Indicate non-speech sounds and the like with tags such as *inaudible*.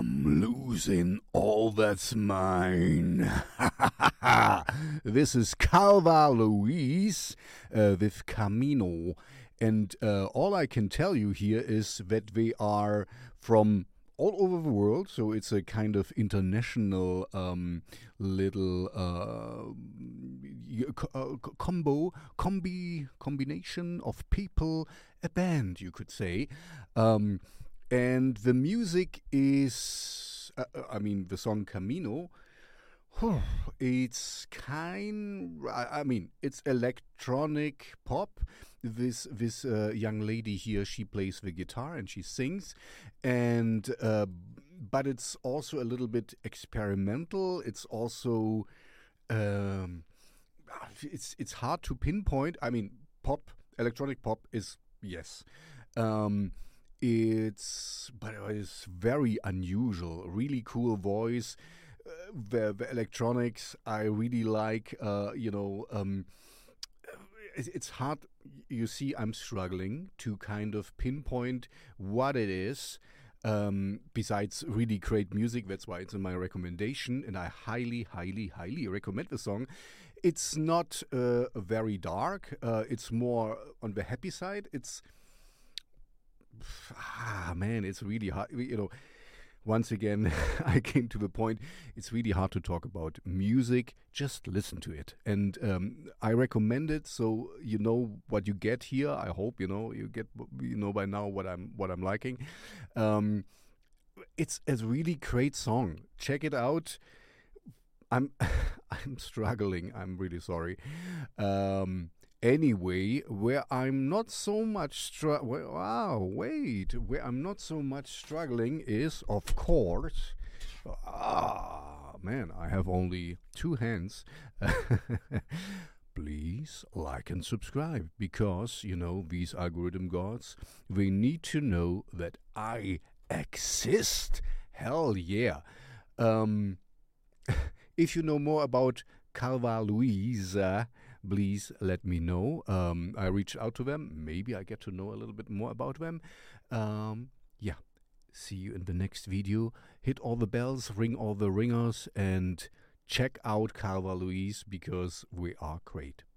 I'm losing all that's mine. *laughs* this is Calva Louise uh, with Camino. And uh, all I can tell you here is that they are from all over the world. So it's a kind of international um, little uh, uh combo, combi, combination of people, a band, you could say. Um, and the music is, uh, uh, I mean, the song Camino. It's kind. I mean, it's electronic pop. This this uh, young lady here, she plays the guitar and she sings, and uh, but it's also a little bit experimental. It's also um, it's it's hard to pinpoint. I mean, pop, electronic pop is yes. Um, it's but it's very unusual. Really cool voice. Uh, the, the electronics I really like. Uh, you know, um, it's hard. You see, I'm struggling to kind of pinpoint what it is. Um, besides really great music, that's why it's in my recommendation, and I highly, highly, highly recommend the song. It's not uh, very dark. Uh, it's more on the happy side. It's ah man, it's really hard. You know, once again, *laughs* I came to the point. It's really hard to talk about music. Just listen to it, and um, I recommend it so you know what you get here. I hope you know you get you know by now what I'm what I'm liking. Um, it's a really great song. Check it out. I'm *laughs* I'm struggling. I'm really sorry. Um, anyway, where I'm not so much str- wow, wait, where I'm not so much struggling is, of course, ah, man, I have only two hands. *laughs* Please like and subscribe because, you know, these algorithm gods, they need to know that I exist. Hell yeah. Um, *laughs* if you know more about Calva Louise, please let me know. Um, I reach out to them. Maybe I get to know a little bit more about them. Um, yeah. See you in the next video. Hit all the bells, ring all the ringers, and check out Calva Louise because we are great.